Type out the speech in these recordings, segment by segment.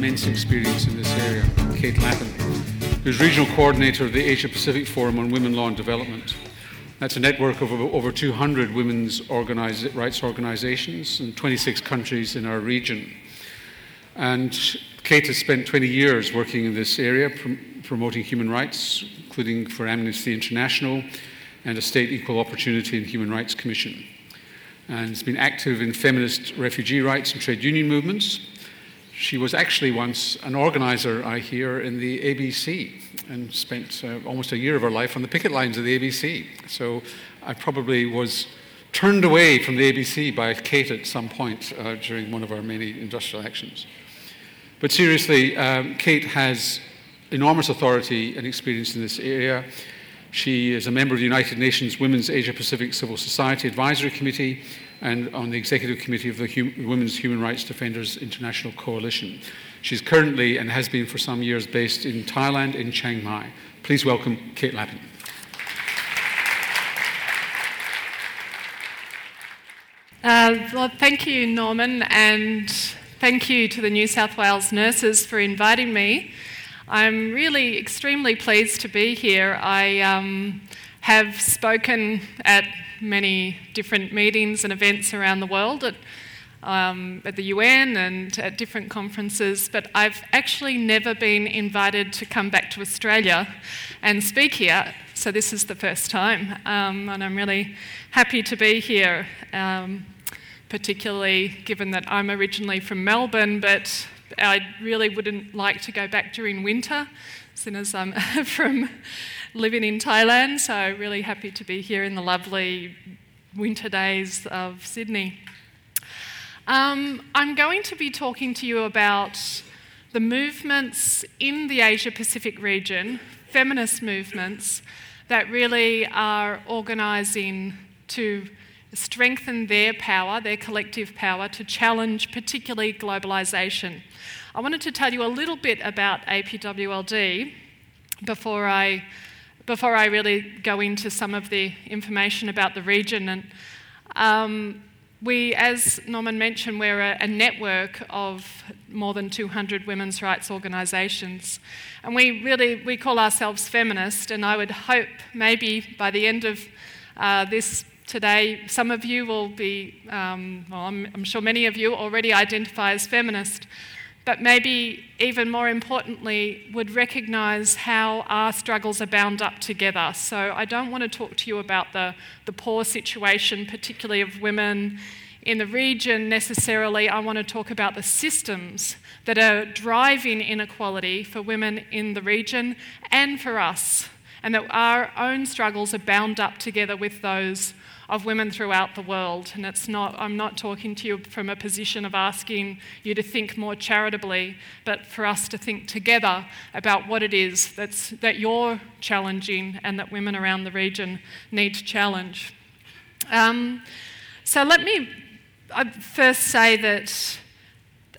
immense experience in this area, Kate Lappin, who's regional coordinator of the Asia Pacific Forum on Women, Law and Development. That's a network of over 200 women's organize, rights organizations in 26 countries in our region. And Kate has spent 20 years working in this area, prom- promoting human rights, including for Amnesty International and a State Equal Opportunity and Human Rights Commission. And has been active in feminist refugee rights and trade union movements. She was actually once an organizer, I hear, in the ABC and spent uh, almost a year of her life on the picket lines of the ABC. So I probably was turned away from the ABC by Kate at some point uh, during one of our many industrial actions. But seriously, um, Kate has enormous authority and experience in this area. She is a member of the United Nations Women's Asia Pacific Civil Society Advisory Committee and on the executive committee of the hum- Women's Human Rights Defenders International Coalition. She's currently and has been for some years based in Thailand, in Chiang Mai. Please welcome Kate Lappin. Uh, well, thank you, Norman, and Thank you to the New South Wales nurses for inviting me. I'm really extremely pleased to be here. I um, have spoken at many different meetings and events around the world at, um, at the UN and at different conferences, but I've actually never been invited to come back to Australia and speak here. So this is the first time, um, and I'm really happy to be here. Um, particularly given that I'm originally from Melbourne, but I really wouldn't like to go back during winter, since I'm from living in Thailand. So, really happy to be here in the lovely winter days of Sydney. Um, I'm going to be talking to you about the movements in the Asia Pacific region, feminist movements, that really are organising to strengthen their power, their collective power, to challenge particularly globalisation. I wanted to tell you a little bit about APWLD before I, before I really go into some of the information about the region. And um, we, as Norman mentioned, we're a, a, network of more than 200 women's rights organisations, and we really we call ourselves feminist. And I would hope maybe by the end of uh, this today, some of you will be, um, well, I'm, I'm sure many of you already identify as feminist, but maybe even more importantly, would recognise how our struggles are bound up together. So I don't want to talk to you about the, the poor situation, particularly of women in the region necessarily. I want to talk about the systems that are driving inequality for women in the region and for us, and that our own struggles are bound up together with those of women throughout the world. And it's not, I'm not talking to you from a position of asking you to think more charitably, but for us to think together about what it is that's, that you're challenging and that women around the region need to challenge. Um, so let me first say that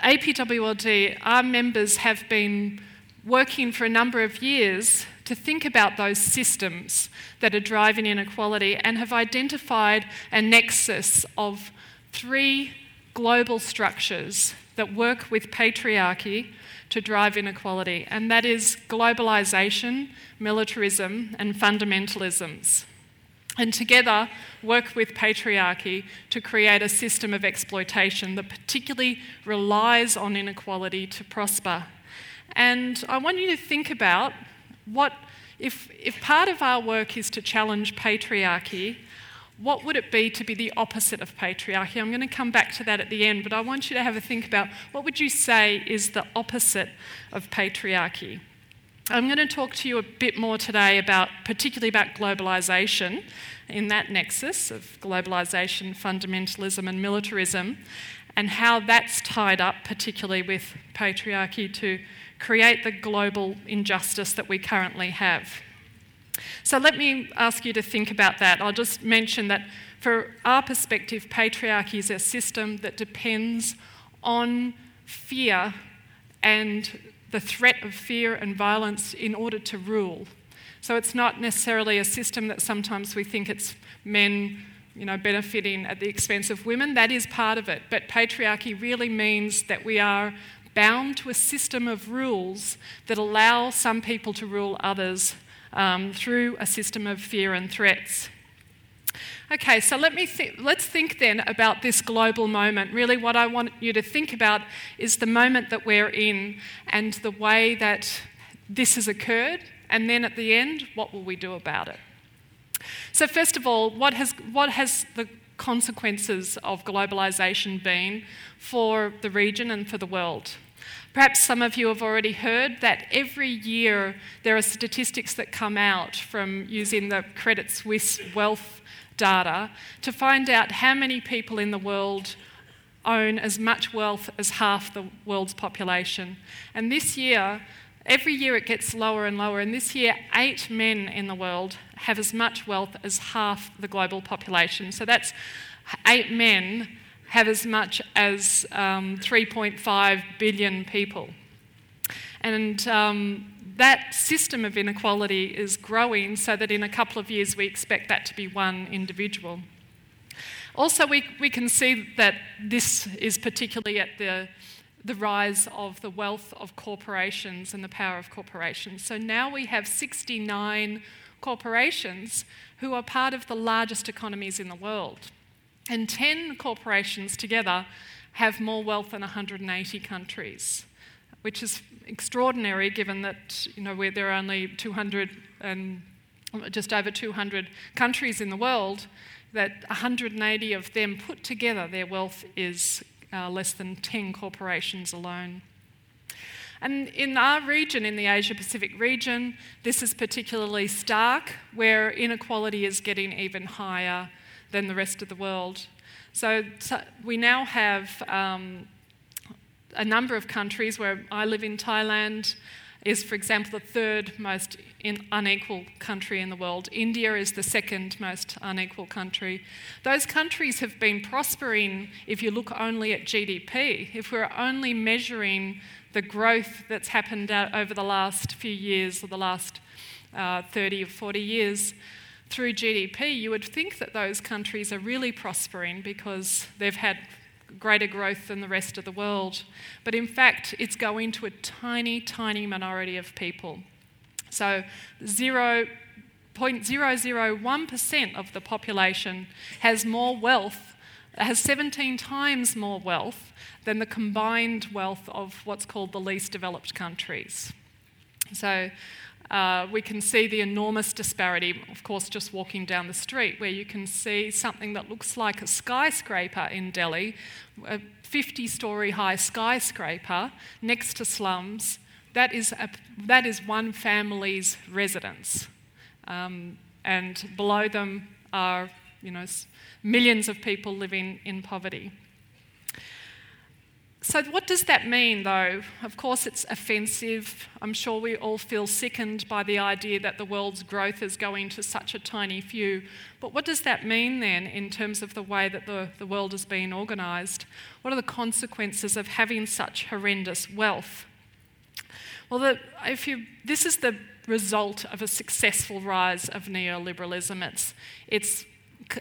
APWLD, our members have been working for a number of years to think about those systems that are driving inequality and have identified a nexus of three global structures that work with patriarchy to drive inequality, and that is globalization, militarism, and fundamentalisms. And together work with patriarchy to create a system of exploitation that particularly relies on inequality to prosper. And I want you to think about what, if, if part of our work is to challenge patriarchy, what would it be to be the opposite of patriarchy? I'm going to come back to that at the end, but I want you to have a think about what would you say is the opposite of patriarchy? I'm going to talk to you a bit more today about, particularly about globalization in that nexus of globalization, fundamentalism, and militarism, and how that's tied up, particularly with patriarchy, to create the global injustice that we currently have. So let me ask you to think about that. I'll just mention that for our perspective, patriarchy is a system that depends on fear and the threat of fear and violence in order to rule. So it's not necessarily a system that sometimes we think it's men you know, benefiting at the expense of women. That is part of it. But patriarchy really means that we are bound to a system of rules that allow some people to rule others um, through a system of fear and threats. Okay, so let me th- let's think then about this global moment. Really, what I want you to think about is the moment that we're in and the way that this has occurred, and then at the end, what will we do about it? So, first of all, what has, what has the consequences of globalisation been for the region and for the world? Perhaps some of you have already heard that every year there are statistics that come out from using the Credit Suisse wealth data to find out how many people in the world own as much wealth as half the world's population. And this year, every year it gets lower and lower. And this year, eight men in the world have as much wealth as half the global population. So that's eight men have as much as um, 3.5 billion people. And um, that system of inequality is growing so that in a couple of years we expect that to be one individual. Also, we, we can see that this is particularly at the, the rise of the wealth of corporations and the power of corporations. So now we have 69 corporations who are part of the largest economies in the world. And 10 corporations together have more wealth than 180 countries, which is extraordinary given that you know there are only 200 and just over 200 countries in the world, that 180 of them put together, their wealth is uh, less than 10 corporations alone. And in our region, in the Asia Pacific region, this is particularly stark, where inequality is getting even higher than the rest of the world. So, we now have um, a number of countries where I live in Thailand is, for example, the third most unequal country in the world. India is the second most unequal country. Those countries have been prospering if you look only at GDP. If we're only measuring the growth that's happened over the last few years or the last uh, 30 or 40 years through GDP, you would think that those countries are really prospering because they've had greater growth than the rest of the world. But in fact, it's going to a tiny, tiny minority of people. So 0.001% of the population has more wealth, has 17 times more wealth than the combined wealth of what's called the least developed countries. So uh, we can see the enormous disparity, of course, just walking down the street, where you can see something that looks like a skyscraper in Delhi, a 50 story high skyscraper next to slums. That is, a, that is one family's residence. Um, and below them are you know, millions of people living in poverty. So, what does that mean, though? Of course, it's offensive. I'm sure we all feel sickened by the idea that the world's growth is going to such a tiny few. But what does that mean then in terms of the way that the, the world is being organised? What are the consequences of having such horrendous wealth? Well, the, if you, this is the result of a successful rise of neoliberalism. It's, it's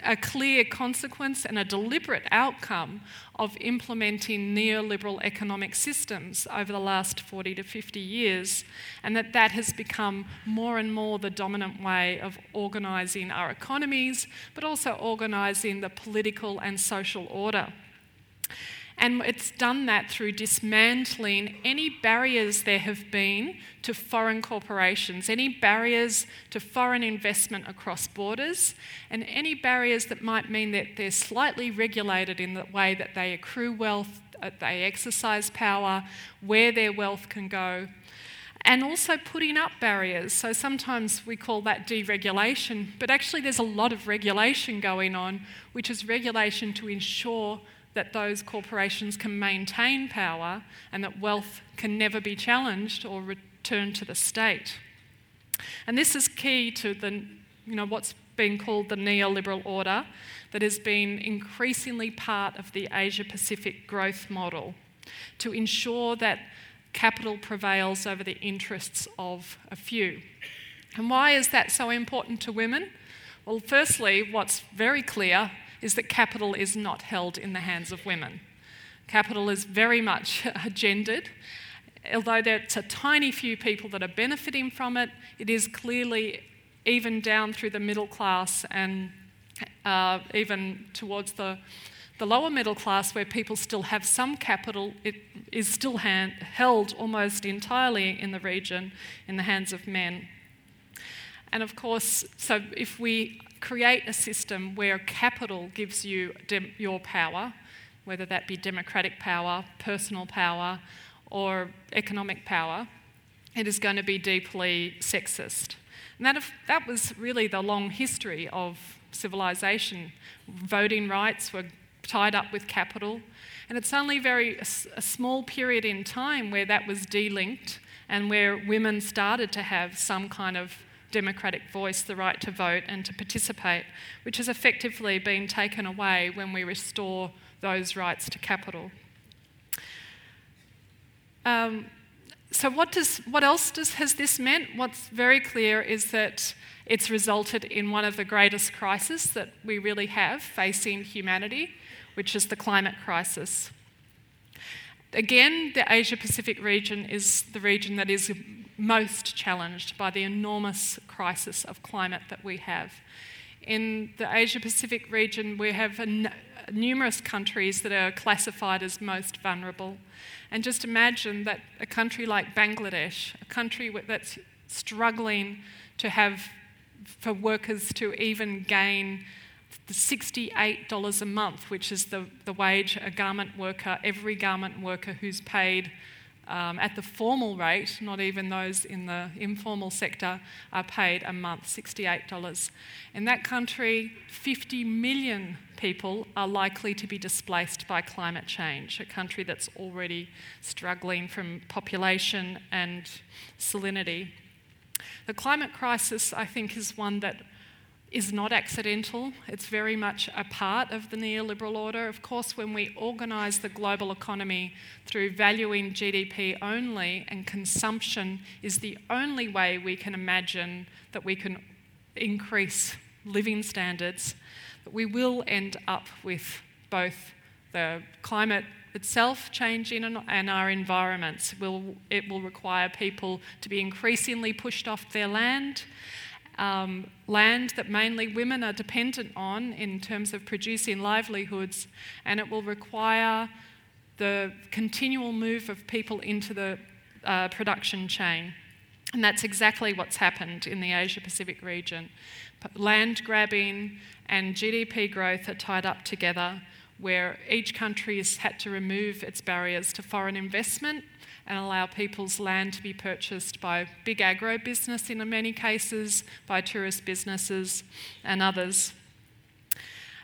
a clear consequence and a deliberate outcome of implementing neoliberal economic systems over the last 40 to 50 years, and that that has become more and more the dominant way of organising our economies, but also organising the political and social order. And it's done that through dismantling any barriers there have been to foreign corporations, any barriers to foreign investment across borders, and any barriers that might mean that they're slightly regulated in the way that they accrue wealth, that they exercise power, where their wealth can go. And also putting up barriers. So sometimes we call that deregulation, but actually, there's a lot of regulation going on, which is regulation to ensure that those corporations can maintain power and that wealth can never be challenged or returned to the state. And this is key to the, you know, what's being called the neoliberal order that has been increasingly part of the Asia Pacific growth model to ensure that capital prevails over the interests of a few. And why is that so important to women? Well, firstly, what's very clear is that capital is not held in the hands of women. Capital is very much gendered. Although there's a tiny few people that are benefiting from it, it is clearly even down through the middle class and uh, even towards the, the lower middle class, where people still have some capital, it is still hand, held almost entirely in the region in the hands of men. And of course, so if we create a system where capital gives you de- your power, whether that be democratic power, personal power, or economic power, it is going to be deeply sexist. And that, that was really the long history of civilization. Voting rights were tied up with capital, and it's only very a, a small period in time where that was delinked and where women started to have some kind of democratic voice, the right to vote and to participate, which has effectively been taken away when we restore those rights to capital. Um, so, what, does, what else does, has this meant? What's very clear is that it's resulted in one of the greatest crises that we really have facing humanity, which is the climate crisis. Again, the Asia Pacific region is the region that is most challenged by the enormous crisis of climate that we have. In the Asia Pacific region, we have numerous countries that are classified as most vulnerable. And just imagine that a country like Bangladesh, a country that's struggling to have for workers to even gain the $68 a month, which is the, the wage a garment worker, every garment worker who's paid um, at the formal rate, not even those in the informal sector, are paid a month, $68. In that country, 50 million people are likely to be displaced by climate change, a country that's already struggling from population and salinity. The climate crisis, I think, is one that is not accidental. It's very much a part of the neoliberal order. Of course, when we organise the global economy through valuing GDP only and consumption is the only way we can imagine that we can increase living standards, we will end up with both the climate itself changing and our environments. Will, it will require people to be increasingly pushed off their land um, land that mainly women are dependent on in terms of producing livelihoods, and it will require the continual move of people into the uh, production chain. And that's exactly what's happened in the Asia Pacific region. Land grabbing and GDP growth are tied up together, where each country has had to remove its barriers to foreign investment and allow people's land to be purchased by big agro business in many cases, by tourist businesses and others.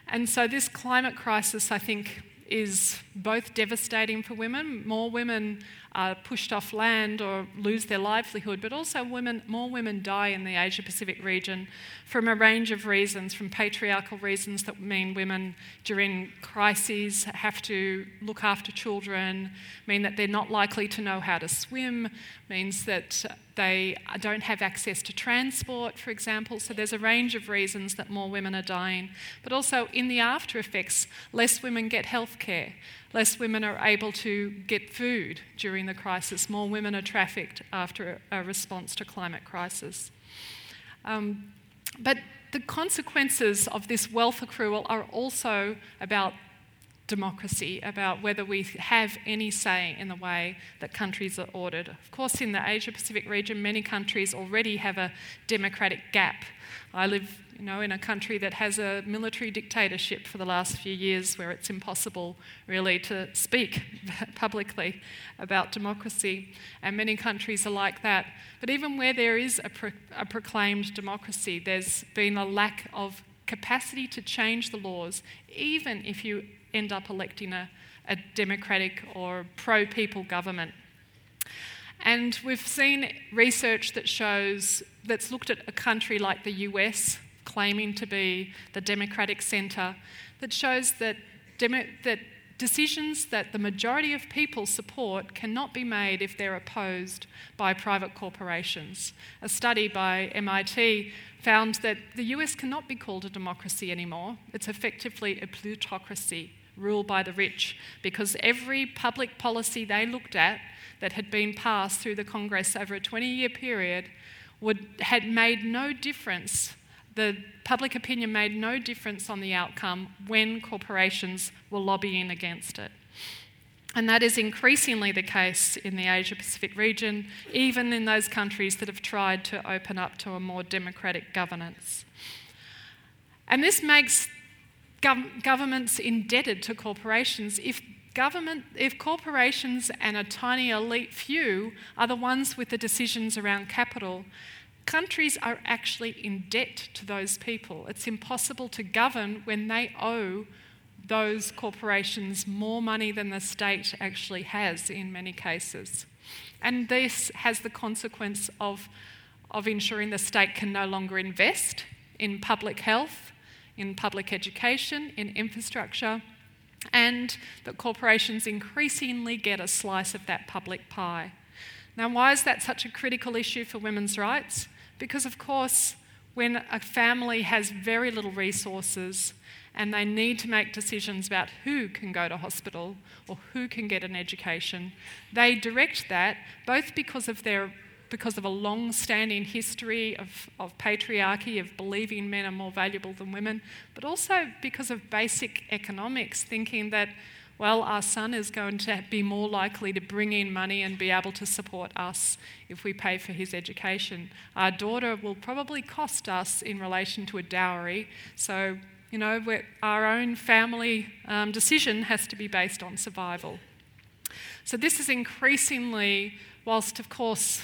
And so, this climate crisis, I think, is both devastating for women. More women are pushed off land or lose their livelihood, but also women, more women die in the Asia Pacific region from a range of reasons, from patriarchal reasons that mean women during crises have to look after children, mean that they're not likely to know how to swim, means that they don't have access to transport, for example. So there's a range of reasons that more women are dying. But also in the after effects, less women get health care. Less women are able to get food during the crisis. More women are trafficked after a response to climate crisis. Um, but the consequences of this wealth accrual are also about democracy, about whether we have any say in the way that countries are ordered. Of course, in the Asia Pacific region, many countries already have a democratic gap. I live you know, in a country that has a military dictatorship for the last few years where it's impossible really to speak publicly about democracy. And many countries are like that. But even where there is a, pro- a proclaimed democracy, there's been a lack of capacity to change the laws, even if you end up electing a, a democratic or pro people government. And we've seen research that shows, that's looked at a country like the US, claiming to be the democratic centre, that shows that, demo- that decisions that the majority of people support cannot be made if they're opposed by private corporations. A study by MIT found that the US cannot be called a democracy anymore, it's effectively a plutocracy rule by the rich, because every public policy they looked at that had been passed through the Congress over a 20 year period would, had made no difference. The public opinion made no difference on the outcome when corporations were lobbying against it. And that is increasingly the case in the Asia Pacific region, even in those countries that have tried to open up to a more democratic governance. And this makes gov- governments indebted to corporations. If government, if corporations and a tiny elite few are the ones with the decisions around capital, countries are actually in debt to those people. It's impossible to govern when they owe those corporations more money than the state actually has in many cases. And this has the consequence of, of ensuring the state can no longer invest in public health, in public education, in infrastructure, and that corporations increasingly get a slice of that public pie. Now, why is that such a critical issue for women's rights? Because, of course, when a family has very little resources and they need to make decisions about who can go to hospital or who can get an education, they direct that both because of their because of a long standing history of, of patriarchy, of believing men are more valuable than women, but also because of basic economics, thinking that, well, our son is going to be more likely to bring in money and be able to support us if we pay for his education. Our daughter will probably cost us in relation to a dowry, so, you know, our own family um, decision has to be based on survival. So, this is increasingly, whilst of course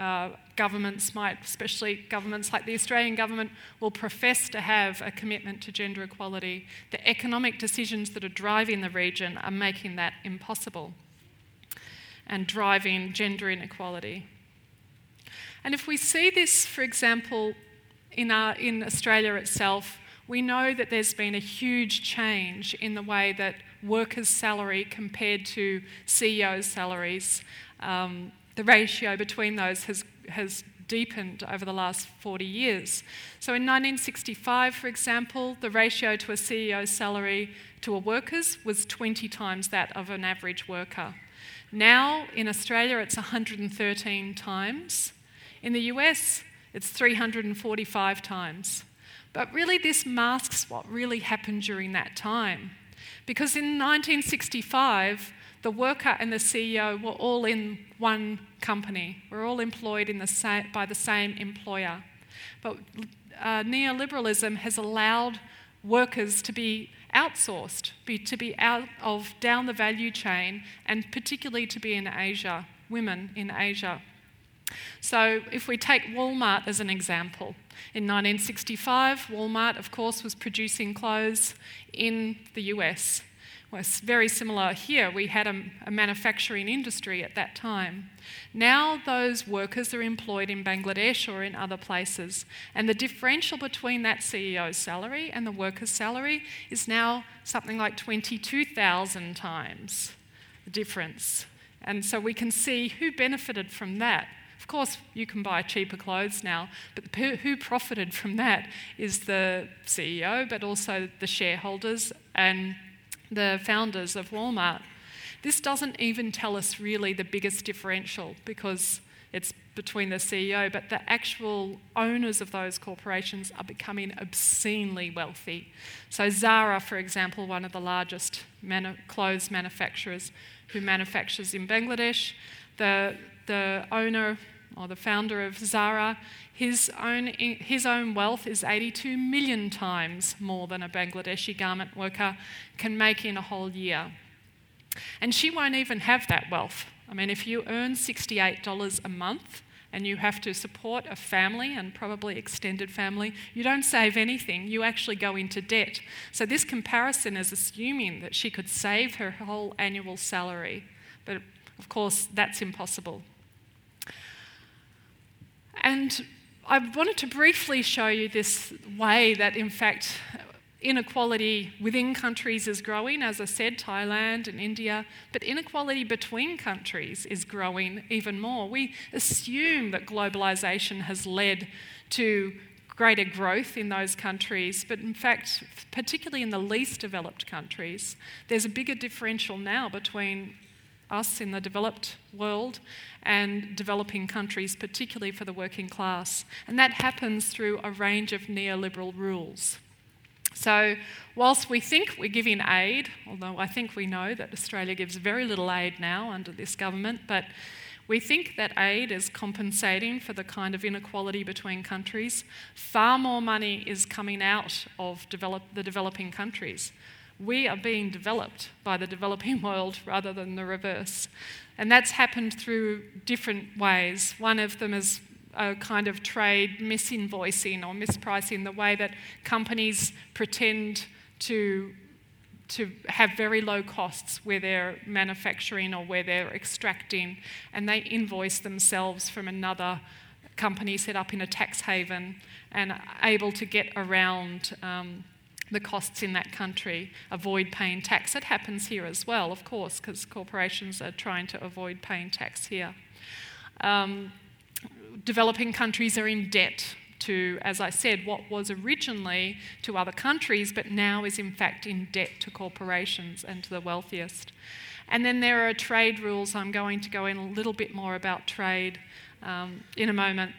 uh, governments might, especially governments like the Australian government, will profess to have a commitment to gender equality. The economic decisions that are driving the region are making that impossible and driving gender inequality. And if we see this, for example, in, our, in Australia itself, we know that there's been a huge change in the way that workers' salary compared to CEOs' salaries um, the ratio between those has, has deepened over the last 40 years. So in 1965, for example, the ratio to a CEO's salary to a worker's was 20 times that of an average worker. Now in Australia, it's 113 times. In the US, it's 345 times. But really, this masks what really happened during that time. Because in 1965, the worker and the CEO were all in one company. We're all employed the same, by the same employer. But uh, neoliberalism has allowed workers to be outsourced, be, to be out of down the value chain, and particularly to be in Asia, women in Asia. So, if we take Walmart as an example, in 1965, Walmart, of course, was producing clothes in the US was very similar here. We had a, a, manufacturing industry at that time. Now those workers are employed in Bangladesh or in other places, and the differential between that CEO's salary and the worker's salary is now something like 22,000 times the difference. And so we can see who benefited from that. Of course, you can buy cheaper clothes now, but who profited from that is the CEO, but also the shareholders and the founders of Walmart. This doesn't even tell us really the biggest differential because it's between the CEO, but the actual owners of those corporations are becoming obscenely wealthy. So, Zara, for example, one of the largest manu- clothes manufacturers who manufactures in Bangladesh, the, the owner or the founder of Zara, his own, his own wealth is 82 million times more than a Bangladeshi garment worker can make in a whole year. And she won't even have that wealth. I mean, if you earn $68 a month and you have to support a family and probably extended family, you don't save anything, you actually go into debt. So, this comparison is assuming that she could save her whole annual salary. But of course, that's impossible. And I wanted to briefly show you this way that, in fact, inequality within countries is growing, as I said, Thailand and India, but inequality between countries is growing even more. We assume that globalization has led to greater growth in those countries, but in fact, particularly in the least developed countries, there's a bigger differential now between us in the developed world and developing countries, particularly for the working class. And that happens through a range of neoliberal rules. So, whilst we think we're giving aid, although I think we know that Australia gives very little aid now under this government, but we think that aid is compensating for the kind of inequality between countries. Far more money is coming out of develop, the developing countries. We are being developed by the developing world rather than the reverse. And that's happened through different ways. One of them is a kind of trade misinvoicing or mispricing, the way that companies pretend to to have very low costs where they're manufacturing or where they're extracting, and they invoice themselves from another company set up in a tax haven and able to get around um, the costs in that country, avoid paying tax. It happens here as well, of course, because corporations are trying to avoid paying tax here. Um, developing countries are in debt to, as I said, what was originally to other countries, but now is in fact in debt to corporations and to the wealthiest. And then there are trade rules. I'm going to go in a little bit more about trade um, in a moment.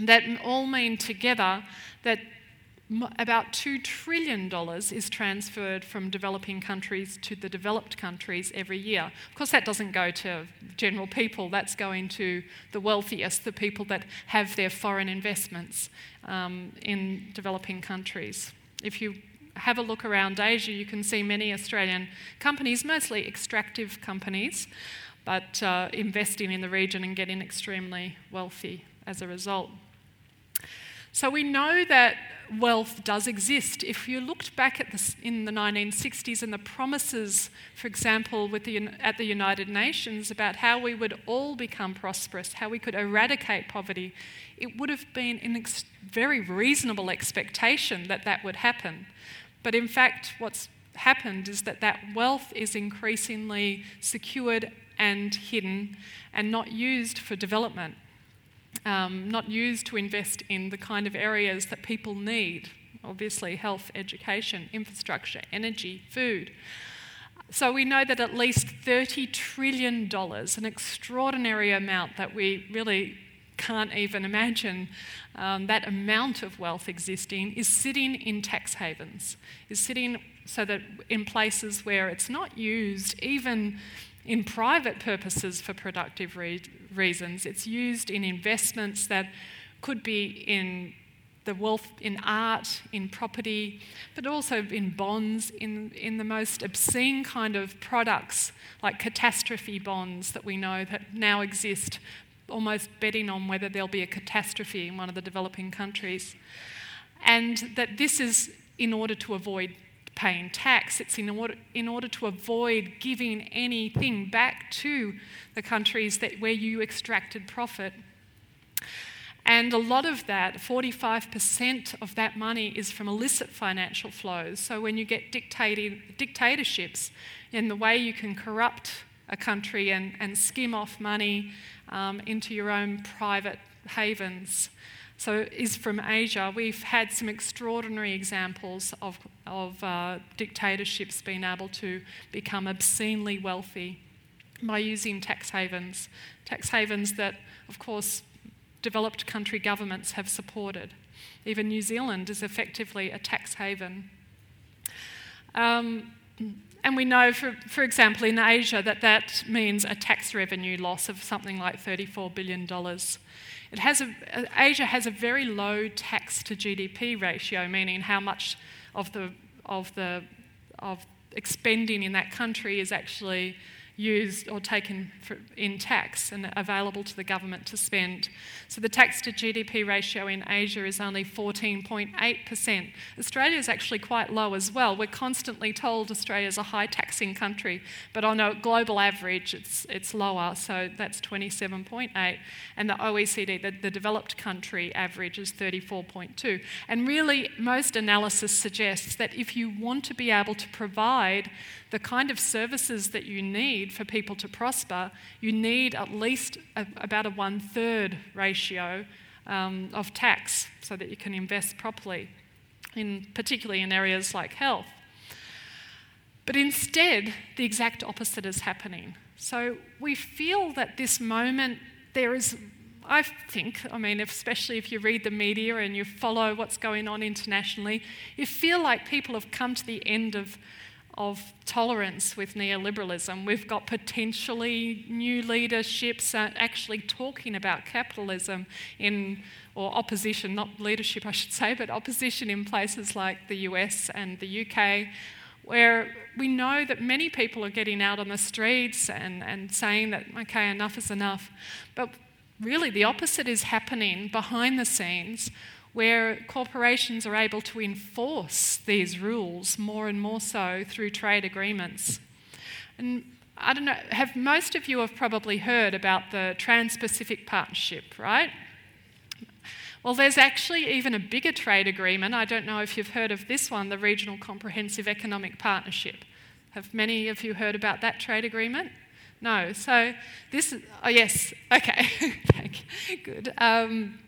That all mean together that about $2 trillion is transferred from developing countries to the developed countries every year. Of course, that doesn't go to general people, that's going to the wealthiest, the people that have their foreign investments um, in developing countries. If you have a look around Asia, you can see many Australian companies, mostly extractive companies, but uh, investing in the region and getting extremely wealthy as a result. So we know that wealth does exist. If you looked back at this in the 1960s and the promises, for example, the, at the United Nations about how we would all become prosperous, how we could eradicate poverty, it would have been a ex- very reasonable expectation that that would happen. But in fact, what's happened is that that wealth is increasingly secured and hidden and not used for development um, not used to invest in the kind of areas that people need obviously, health, education, infrastructure, energy, food. So we know that at least $30 trillion, an extraordinary amount that we really can't even imagine um, that amount of wealth existing, is sitting in tax havens, is sitting so that in places where it's not used even in private purposes for productive re- reasons. It's used in investments that could be in the wealth in art, in property, but also in bonds, in, in the most obscene kind of products like catastrophe bonds that we know that now exist, almost betting on whether there'll be a catastrophe in one of the developing countries. And that this is in order to avoid paying tax. It's in order, in order to avoid giving anything back to the countries that, where you extracted profit. And a lot of that, 45% of that money, is from illicit financial flows. So when you get dictatorships, in the way you can corrupt a country and, and skim off money um, into your own private havens, so is from Asia. We've had some extraordinary examples of, of uh, dictatorships being able to become obscenely wealthy by using tax havens. Tax havens that, of course, developed country governments have supported. Even New Zealand is effectively a tax haven. Um, and we know, for, for example, in Asia, that that means a tax revenue loss of something like $34 billion. It has a, uh, Asia has a very low tax to GDP ratio, meaning how much of the, of the of expending in that country is actually used or taken for, in tax and available to the government to spend. So the tax to GDP ratio in Asia is only 14.8%. Australia is actually quite low as well. We're constantly told Australia is a high taxing country, but on a global average it's, it's lower, so that's 27.8. And the OECD, the, the developed country average is 34.2. And really, most analysis suggests that if you want to be able to provide the kind of services that you need for people to prosper, you need at least a, about a one third ratio um, of tax so that you can invest properly, in, particularly in areas like health. But instead, the exact opposite is happening. So we feel that this moment there is I think, I mean, especially if you read the media and you follow what's going on internationally, you feel like people have come to the end of, of tolerance with neoliberalism. We've got potentially new leaderships actually talking about capitalism in, or opposition, not leadership, I should say, but opposition in places like the US and the UK where we know that many people are getting out on the streets and, and saying that, okay, enough is enough. But really the opposite is happening behind the scenes where corporations are able to enforce these rules more and more so through trade agreements. And I don't know, have most of you have probably heard about the Trans Pacific Partnership, right? Well, there's actually even a bigger trade agreement. I don't know if you've heard of this one, the Regional Comprehensive Economic Partnership. Have many of you heard about that trade agreement? No. So this, oh yes, okay, good. Um,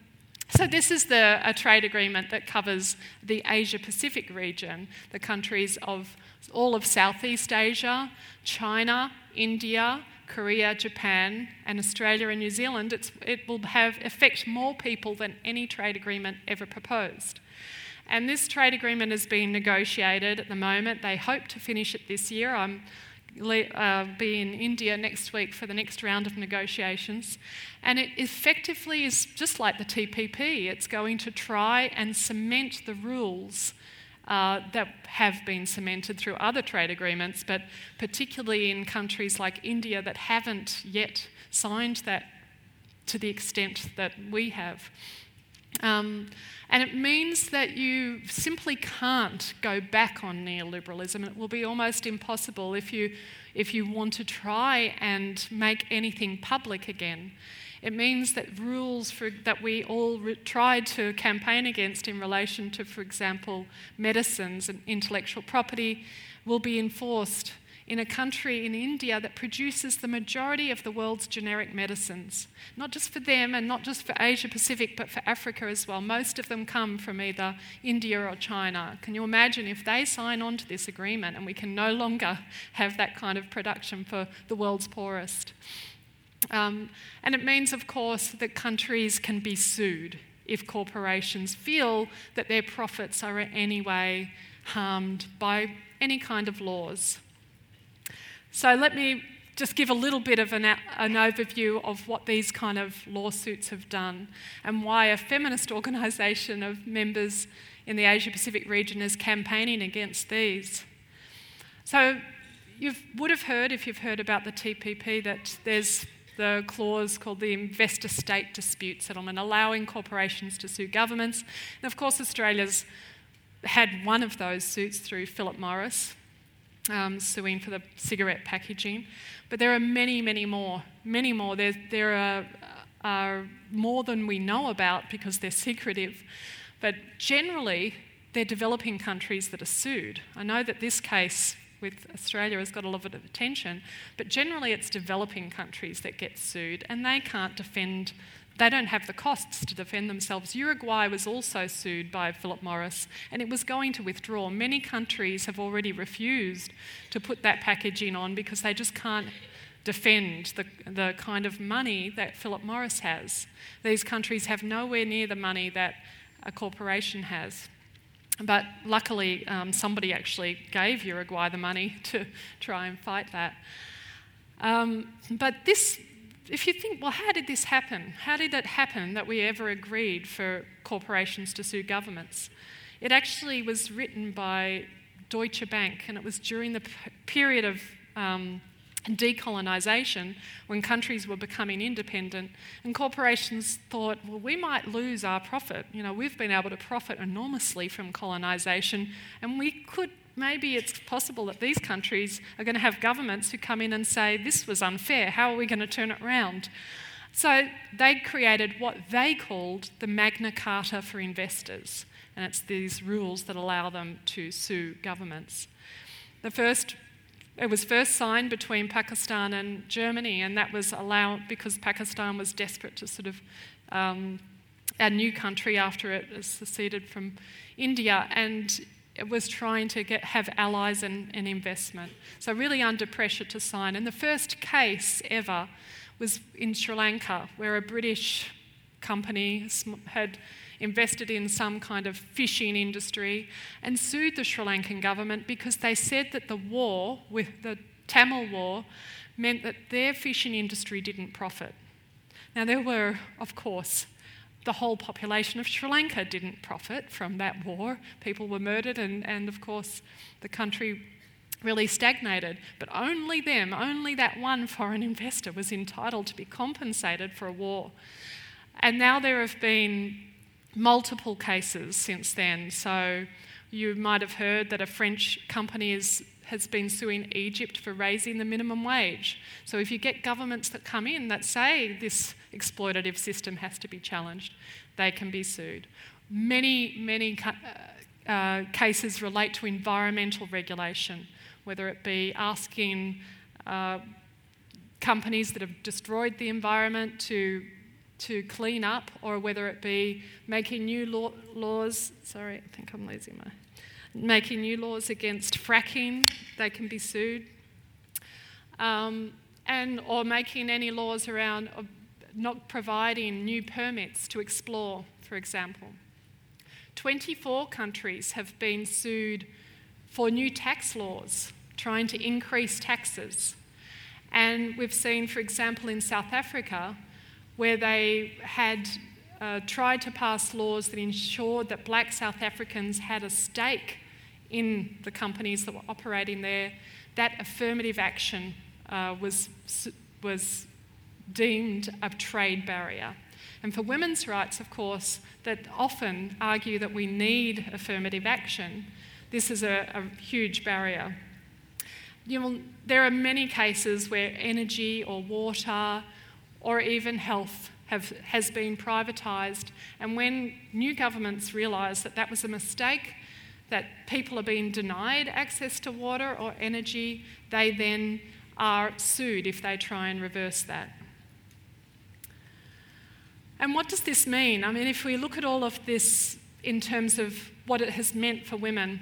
so this is the, a trade agreement that covers the Asia Pacific region, the countries of all of Southeast Asia, China, India, Korea, Japan, and Australia and New Zealand. It's, it will have affect more people than any trade agreement ever proposed. And this trade agreement is being negotiated at the moment. They hope to finish it this year. I'm uh, be in India next week for the next round of negotiations. And it effectively is just like the TPP, it's going to try and cement the rules. Uh, that have been cemented through other trade agreements, but particularly in countries like India that haven't yet signed that to the extent that we have. Um, and it means that you simply can't go back on neoliberalism. It will be almost impossible if you, if you want to try and make anything public again. It means that rules for, that we all re- tried to campaign against in relation to, for example, medicines and intellectual property will be enforced in a country in India that produces the majority of the world's generic medicines. Not just for them and not just for Asia Pacific, but for Africa as well. Most of them come from either India or China. Can you imagine if they sign on to this agreement and we can no longer have that kind of production for the world's poorest? Um, and it means, of course, that countries can be sued if corporations feel that their profits are in any way harmed by any kind of laws. So let me just give a little bit of an, an, overview of what these kind of lawsuits have done and why a feminist organisation of members in the Asia Pacific region is campaigning against these. So you would have heard, if you've heard about the TPP, that there's the clause called the investor state dispute settlement, allowing corporations to sue governments. And of course, Australia's had one of those suits through Philip Morris um, suing for the cigarette packaging. But there are many, many more. Many more. There, there are, are more than we know about because they're secretive. But generally, they're developing countries that are sued. I know that this case with Australia has got a lot of attention, but generally it's developing countries that get sued and they can't defend they don't have the costs to defend themselves. Uruguay was also sued by Philip Morris and it was going to withdraw. Many countries have already refused to put that packaging on because they just can't defend the, the kind of money that Philip Morris has. These countries have nowhere near the money that a corporation has. But luckily, um, somebody actually gave Uruguay the money to try and fight that. Um, but this if you think, well, how did this happen? How did it happen that we ever agreed for corporations to sue governments? It actually was written by Deutsche Bank, and it was during the period of um, decolonisation when countries were becoming independent, and corporations thought, well, we might lose our profit. You know, we've been able to profit enormously from colonisation, and we could maybe it's possible that these countries are going to have governments who come in and say, This was unfair, how are we going to turn it round? So they created what they called the Magna Carta for investors, and it's these rules that allow them to sue governments. The first it was first signed between Pakistan and Germany, and that was allowed because Pakistan was desperate to sort of um, a new country after it seceded from India, and it was trying to get, have allies and, and investment. So, really under pressure to sign. And the first case ever was in Sri Lanka, where a British company had invested in some kind of fishing industry and sued the Sri Lankan government because they said that the war, with the Tamil war, meant that their fishing industry didn't profit. Now, there were, of course, the whole population of Sri Lanka didn't profit from that war. People were murdered, and, and of course, the country really stagnated. But only them, only that one foreign investor was entitled to be compensated for a war. And now there have been multiple cases since then. So you might have heard that a French company is, has been suing Egypt for raising the minimum wage. So if you get governments that come in that say this exploitative system has to be challenged, they can be sued. Many, many uh, uh, cases relate to environmental regulation, whether it be asking uh, companies that have destroyed the environment to to clean up, or whether it be making new law, laws. Sorry, I think I'm losing my. Making new laws against fracking, they can be sued. Um, and or making any laws around not providing new permits to explore, for example. 24 countries have been sued for new tax laws, trying to increase taxes. And we've seen, for example, in South Africa, where they had uh, tried to pass laws that ensured that black South Africans had a stake in the companies that were operating there, that affirmative action uh, was, was deemed a trade barrier. And for women's rights, of course, that often argue that we need affirmative action, this is a, a huge barrier. You know, there are many cases where energy or water or even health have, has been privatised. And when new governments realise that that was a mistake, that people are being denied access to water or energy, they then are sued if they try and reverse that. And what does this mean? I mean, if we look at all of this in terms of what it has meant for women,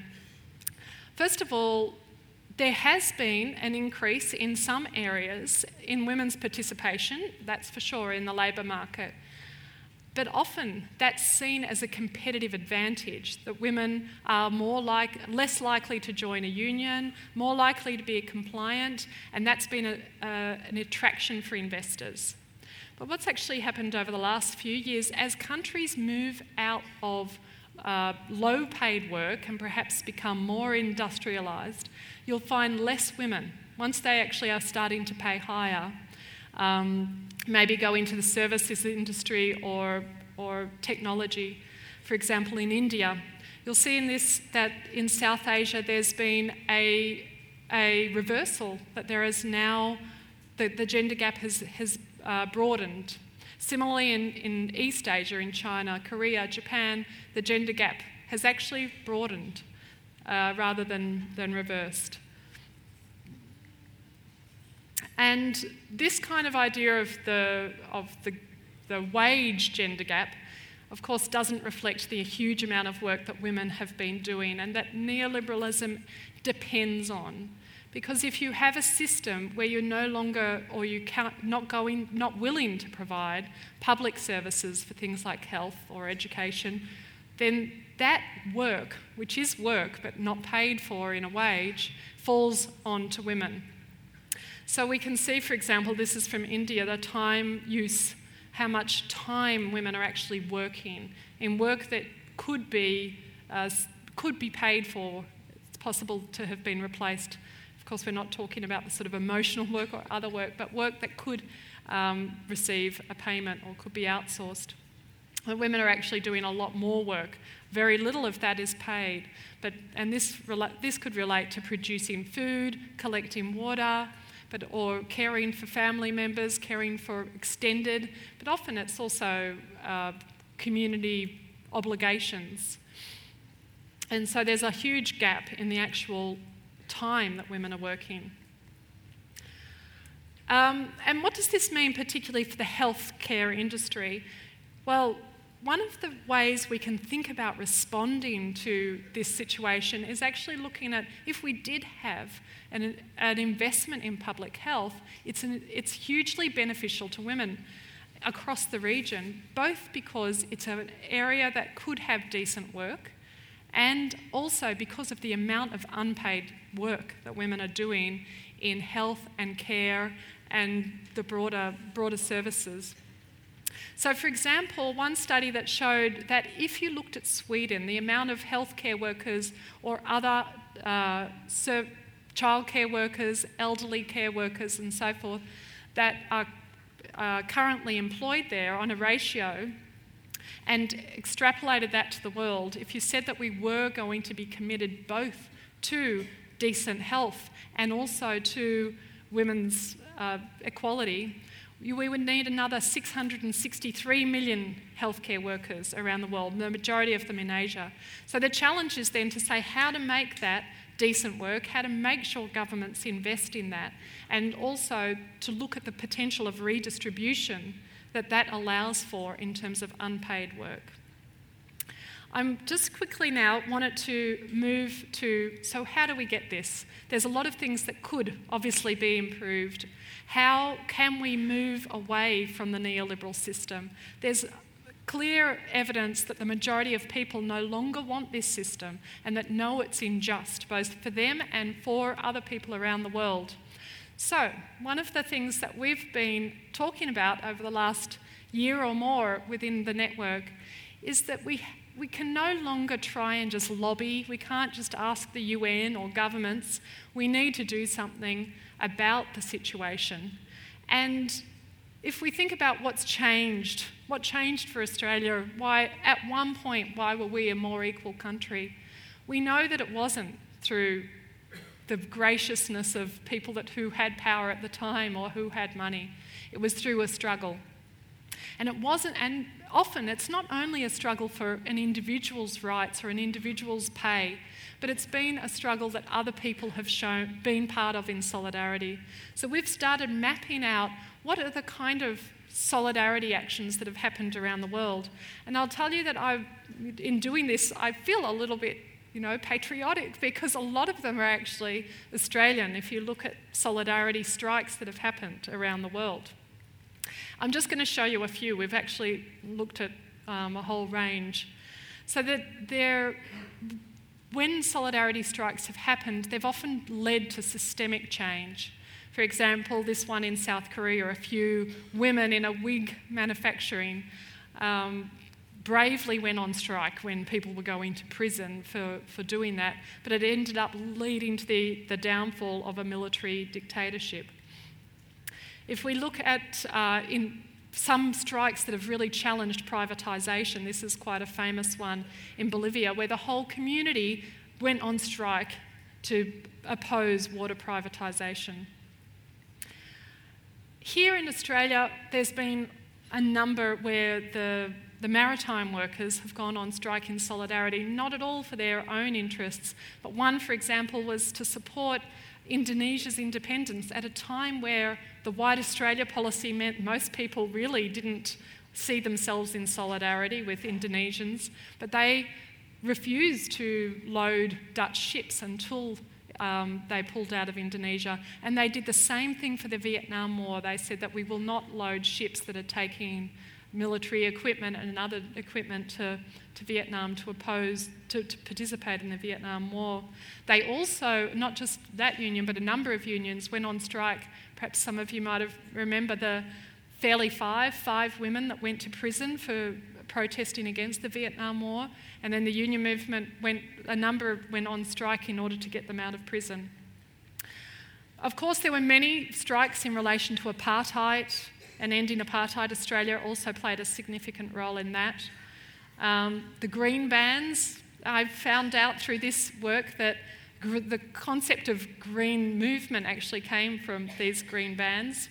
first of all, there has been an increase in some areas in women's participation, that's for sure, in the labour market. But often that's seen as a competitive advantage that women are more like, less likely to join a union, more likely to be compliant, and that's been a, an attraction for investors. But what's actually happened over the last few years as countries move out of uh, low paid work and perhaps become more industrialised, you'll find less women once they actually are starting to pay higher. Um, maybe go into the services industry or, or technology. For example, in India, you'll see in this that in South Asia there's been a, a reversal, that there is now, the, the gender gap has, has uh, broadened. Similarly, in, in East Asia, in China, Korea, Japan, the gender gap has actually broadened uh, rather than, than reversed. And this kind of idea of the, of the, the wage gender gap, of course, doesn't reflect the huge amount of work that women have been doing and that neoliberalism depends on. Because if you have a system where you're no longer or you can't, not going, not willing to provide public services for things like health or education, then that work, which is work but not paid for in a wage, falls onto women. So we can see, for example, this is from India, the time use, how much time women are actually working in work that could be, uh, could be paid for. It's possible to have been replaced of course, we're not talking about the sort of emotional work or other work, but work that could um, receive a payment or could be outsourced. The women are actually doing a lot more work. Very little of that is paid. But, and this, this could relate to producing food, collecting water, but, or caring for family members, caring for extended, but often it's also uh, community obligations. And so there's a huge gap in the actual time that women are working. Um, and what does this mean, particularly for the healthcare industry? Well, one of the ways we can think about responding to this situation is actually looking at if we did have an, an investment in public health, it's, an, it's hugely beneficial to women across the region, both because it's an area that could have decent work and also because of the amount of unpaid work that women are doing in health and care and the broader, broader services. So, for example, one study that showed that if you looked at Sweden, the amount of healthcare workers or other uh, childcare workers, elderly care workers, and so forth that are uh, currently employed there on a ratio and extrapolated that to the world, if you said that we were going to be committed both to decent health and also to women's uh, equality, we would need another 663 million healthcare workers around the world, the majority of them in Asia. So the challenge is then to say how to make that decent work, how to make sure governments invest in that, and also to look at the potential of redistribution that that allows for in terms of unpaid work. I'm just quickly now wanted to move to so, how do we get this? There's a lot of things that could obviously be improved. How can we move away from the neoliberal system? There's clear evidence that the majority of people no longer want this system and that know it's unjust, both for them and for other people around the world. So, one of the things that we've been talking about over the last year or more within the network is that we we can no longer try and just lobby. We can't just ask the UN or governments. We need to do something about the situation. And if we think about what's changed, what changed for Australia, why at one point why were we a more equal country? We know that it wasn't through the graciousness of people that who had power at the time or who had money. It was through a struggle. And it wasn't, and often it's not only a struggle for an individual's rights or an individual's pay, but it's been a struggle that other people have shown, been part of in solidarity. So we've started mapping out what are the kind of solidarity actions that have happened around the world. And I'll tell you that I, in doing this, I feel a little bit, you know, patriotic because a lot of them are actually Australian. If you look at solidarity strikes that have happened around the world. I'm just going to show you a few. We've actually looked at um, a whole range. So that there, when solidarity strikes have happened, they've often led to systemic change. For example, this one in South Korea, a few women in a wig manufacturing um, bravely went on strike when people were going to prison for, for doing that, but it ended up leading to the, the downfall of a military dictatorship. If we look at uh, in some strikes that have really challenged privatisation, this is quite a famous one in Bolivia, where the whole community went on strike to oppose water privatisation. Here in Australia, there's been a number where the, the maritime workers have gone on strike in solidarity, not at all for their own interests, but one, for example, was to support Indonesia's independence at a time where the White Australia policy meant most people really didn't see themselves in solidarity with Indonesians, but they refused to load Dutch ships until um, they pulled out of Indonesia. And they did the same thing for the Vietnam War. They said that we will not load ships that are taking military equipment and other equipment to, to Vietnam to oppose, to, to participate in the Vietnam War. They also, not just that union, but a number of unions went on strike. Perhaps some of you might have remember the Fairlea Five, five women that went to prison for protesting against the Vietnam War, and then the union movement went, a number went on strike in order to get them out of prison. Of course, there were many strikes in relation to apartheid, and ending apartheid. Australia also played a significant role in that. Um, the green bans, I found out through this work that gr- the concept of green movement actually came from these green bans.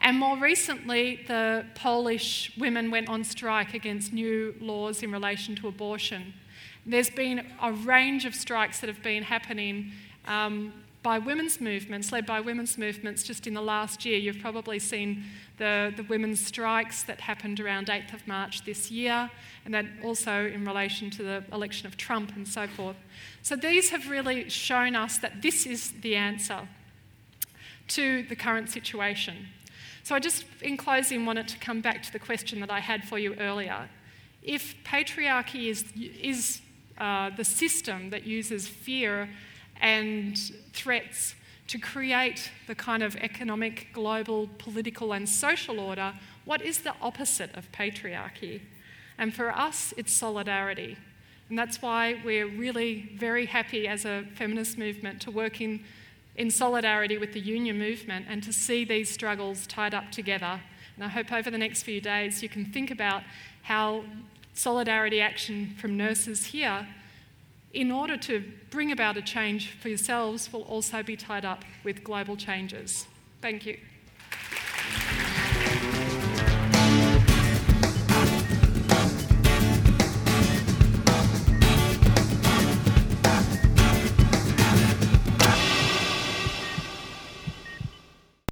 And more recently, the Polish women went on strike against new laws in relation to abortion. There's been a range of strikes that have been happening um, by women's movements, led by women's movements just in the last year. You've probably seen the, the women's strikes that happened around 8th of March this year, and that also in relation to the election of Trump and so forth. So these have really shown us that this is the answer to the current situation. So I just, in closing, wanted to come back to the question that I had for you earlier. If patriarchy is, is uh, the system that uses fear and threats to create the kind of economic, global, political, and social order, what is the opposite of patriarchy? And for us, it's solidarity. And that's why we're really very happy as a feminist movement to work in, in solidarity with the union movement and to see these struggles tied up together. And I hope over the next few days you can think about how solidarity action from nurses here in order to bring about a change for yourselves will also be tied up with global changes. Thank you.